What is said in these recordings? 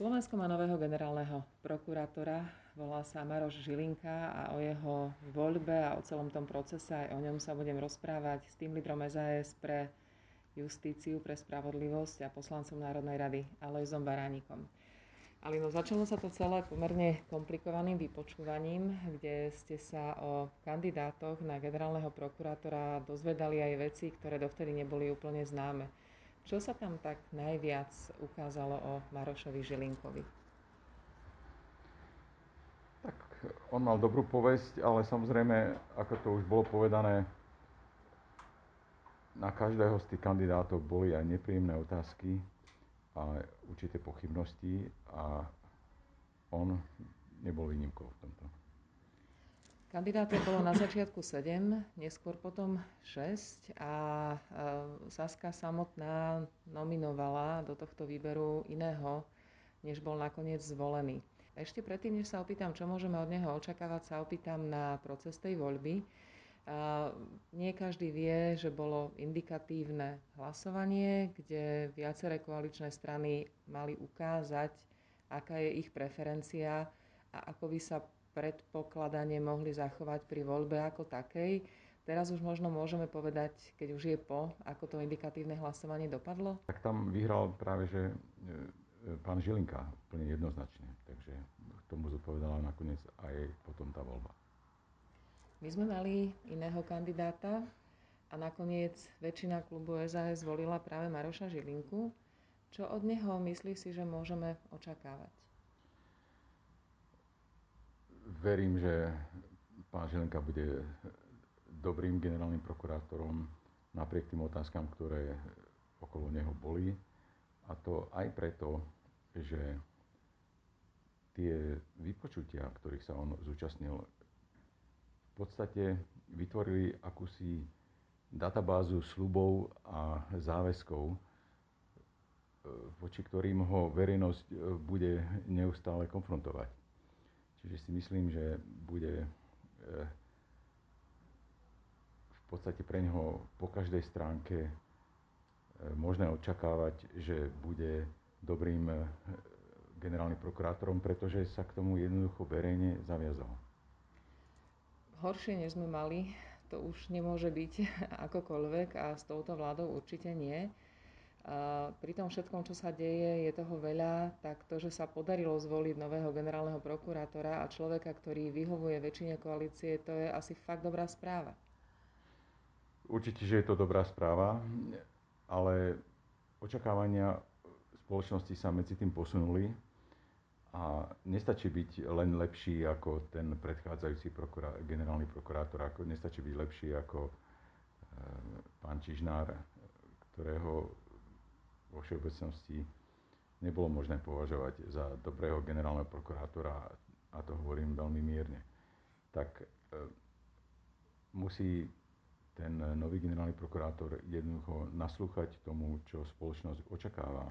Slovensko má nového generálneho prokurátora, volá sa Maroš Žilinka a o jeho voľbe a o celom tom procese aj o ňom sa budem rozprávať s tým lídrom SAS pre justíciu, pre spravodlivosť a poslancom Národnej rady Alojzom Baránikom. Alino, začalo sa to celé pomerne komplikovaným vypočúvaním, kde ste sa o kandidátoch na generálneho prokurátora dozvedali aj veci, ktoré dovtedy neboli úplne známe. Čo sa tam tak najviac ukázalo o Marošovi Žilinkovi? Tak on mal dobrú povesť, ale samozrejme, ako to už bolo povedané, na každého z tých kandidátov boli aj nepríjemné otázky a určité pochybnosti a on nebol výnimkou v tomto. Kandidátov bolo na začiatku 7, neskôr potom 6 a Saska samotná nominovala do tohto výberu iného, než bol nakoniec zvolený. Ešte predtým, než sa opýtam, čo môžeme od neho očakávať, sa opýtam na proces tej voľby. Nie každý vie, že bolo indikatívne hlasovanie, kde viaceré koaličné strany mali ukázať, aká je ich preferencia a ako by sa predpokladanie mohli zachovať pri voľbe ako takej. Teraz už možno môžeme povedať, keď už je po, ako to indikatívne hlasovanie dopadlo? Tak tam vyhral práve, že e, e, pán Žilinka úplne jednoznačne. Takže k tomu zodpovedala nakoniec aj potom tá voľba. My sme mali iného kandidáta a nakoniec väčšina klubu SAS zvolila práve Maroša Žilinku. Čo od neho myslí si, že môžeme očakávať? verím, že pán Žilenka bude dobrým generálnym prokurátorom napriek tým otázkam, ktoré okolo neho boli. A to aj preto, že tie vypočutia, ktorých sa on zúčastnil, v podstate vytvorili akúsi databázu slubov a záväzkov, voči ktorým ho verejnosť bude neustále konfrontovať. Čiže si myslím, že bude e, podstate pre neho po každej stránke e, možné očakávať, že bude dobrým e, generálnym prokurátorom, pretože sa k tomu jednoducho verejne zaviazal. Horšie, než sme mali, to už nemôže byť akokoľvek a s touto vládou určite nie. Pri tom všetkom, čo sa deje, je toho veľa, tak to, že sa podarilo zvoliť nového generálneho prokurátora a človeka, ktorý vyhovuje väčšine koalície, to je asi fakt dobrá správa. Určite, že je to dobrá správa, ale očakávania spoločnosti sa medzi tým posunuli a nestačí byť len lepší ako ten predchádzajúci prokurá- generálny prokurátor, ako nestačí byť lepší ako e, pán Čižnár, ktorého vo všeobecnosti nebolo možné považovať za dobrého generálneho prokurátora, a to hovorím veľmi mierne, tak e, musí ten nový generálny prokurátor jednoducho naslúchať tomu, čo spoločnosť očakáva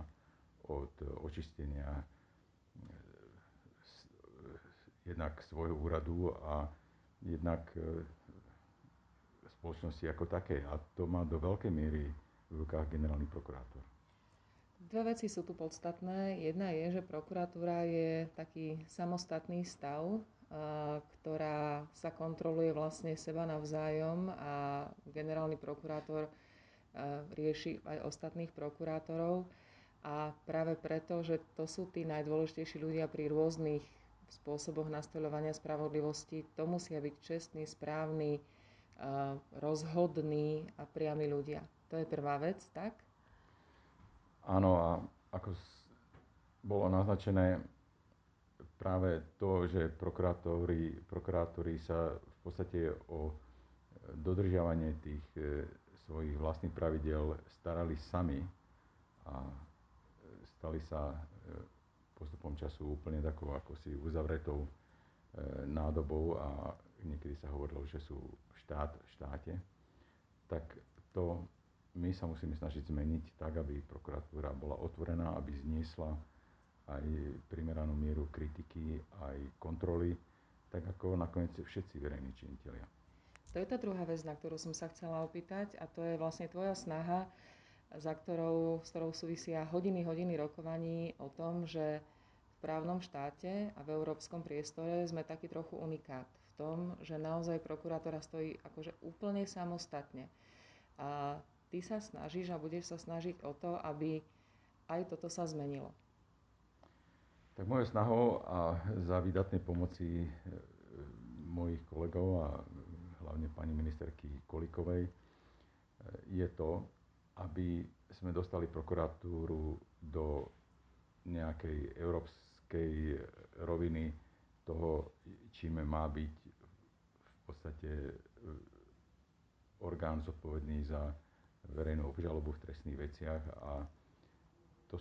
od očistenia e, jednak svojho úradu a jednak spoločnosti ako také. A to má do veľkej miery v rukách generálny prokurátor. Dve veci sú tu podstatné. Jedna je, že prokuratúra je taký samostatný stav, ktorá sa kontroluje vlastne seba navzájom a generálny prokurátor rieši aj ostatných prokurátorov. A práve preto, že to sú tí najdôležitejší ľudia pri rôznych spôsoboch nastoľovania spravodlivosti, to musia byť čestní, správni, rozhodní a priami ľudia. To je prvá vec, tak? Áno, a ako bolo naznačené, práve to, že prokurátori, prokurátori sa v podstate o dodržiavanie tých e, svojich vlastných pravidel starali sami a stali sa e, postupom času úplne takou ako si uzavretou e, nádobou a niekedy sa hovorilo, že sú štát v štáte, tak to my sa musíme snažiť zmeniť tak, aby prokuratúra bola otvorená, aby zniesla aj primeranú mieru kritiky, aj kontroly, tak ako nakoniec všetci verejní činiteľia. To je tá druhá vec, na ktorú som sa chcela opýtať a to je vlastne tvoja snaha, za ktorou, s ktorou súvisia hodiny, hodiny rokovaní o tom, že právnom štáte a v európskom priestore sme taký trochu unikát v tom, že naozaj prokurátora stojí akože úplne samostatne. A ty sa snažíš a budeš sa snažiť o to, aby aj toto sa zmenilo. Tak mojou snahou a za výdatnej pomoci e, mojich kolegov a hlavne pani ministerky Kolikovej e, je to, aby sme dostali prokuratúru do nejakej európskej roviny toho, čím má byť v podstate e, orgán zodpovedný za verejnú obžalobu v trestných veciach a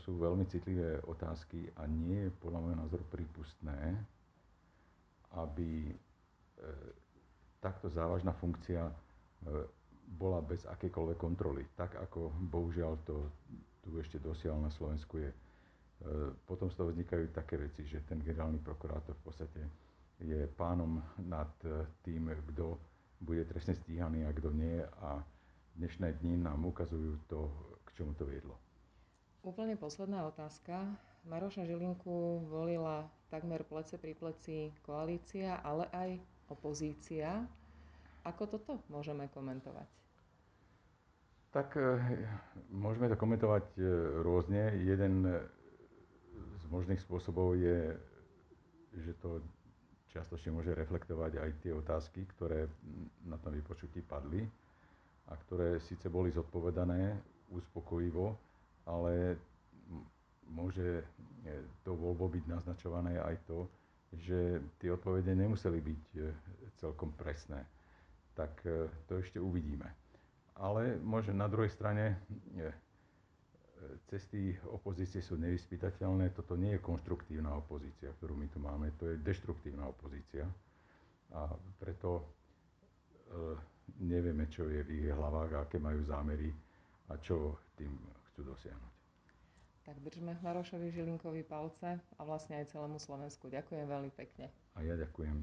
sú veľmi citlivé otázky a nie je podľa môjho názoru prípustné, aby e, takto závažná funkcia e, bola bez akejkoľvek kontroly. Tak ako bohužiaľ to tu ešte dosiaľ na Slovensku je. E, potom z toho vznikajú také veci, že ten generálny prokurátor v podstate je pánom nad tým, kto bude trestne stíhaný a kto nie a dnešné dni nám ukazujú to, k čomu to viedlo. Úplne posledná otázka. Maroša Žilinku volila takmer plece pri pleci koalícia, ale aj opozícia. Ako toto môžeme komentovať? Tak e, môžeme to komentovať e, rôzne. Jeden z možných spôsobov je, že to čiastočne môže reflektovať aj tie otázky, ktoré na tom vypočutí padli a ktoré síce boli zodpovedané uspokojivo, ale môže e, to voľbo byť naznačované aj to, že tie odpovede nemuseli byť celkom presné. Tak to ešte uvidíme ale môže na druhej strane e, cesty opozície sú nevyspytateľné. Toto nie je konštruktívna opozícia, ktorú my tu máme, to je deštruktívna opozícia. A preto e, nevieme, čo je v ich hlavách, aké majú zámery a čo tým chcú dosiahnuť. Tak držme Marošovi Žilinkovi palce a vlastne aj celému Slovensku. Ďakujem veľmi pekne. A ja ďakujem.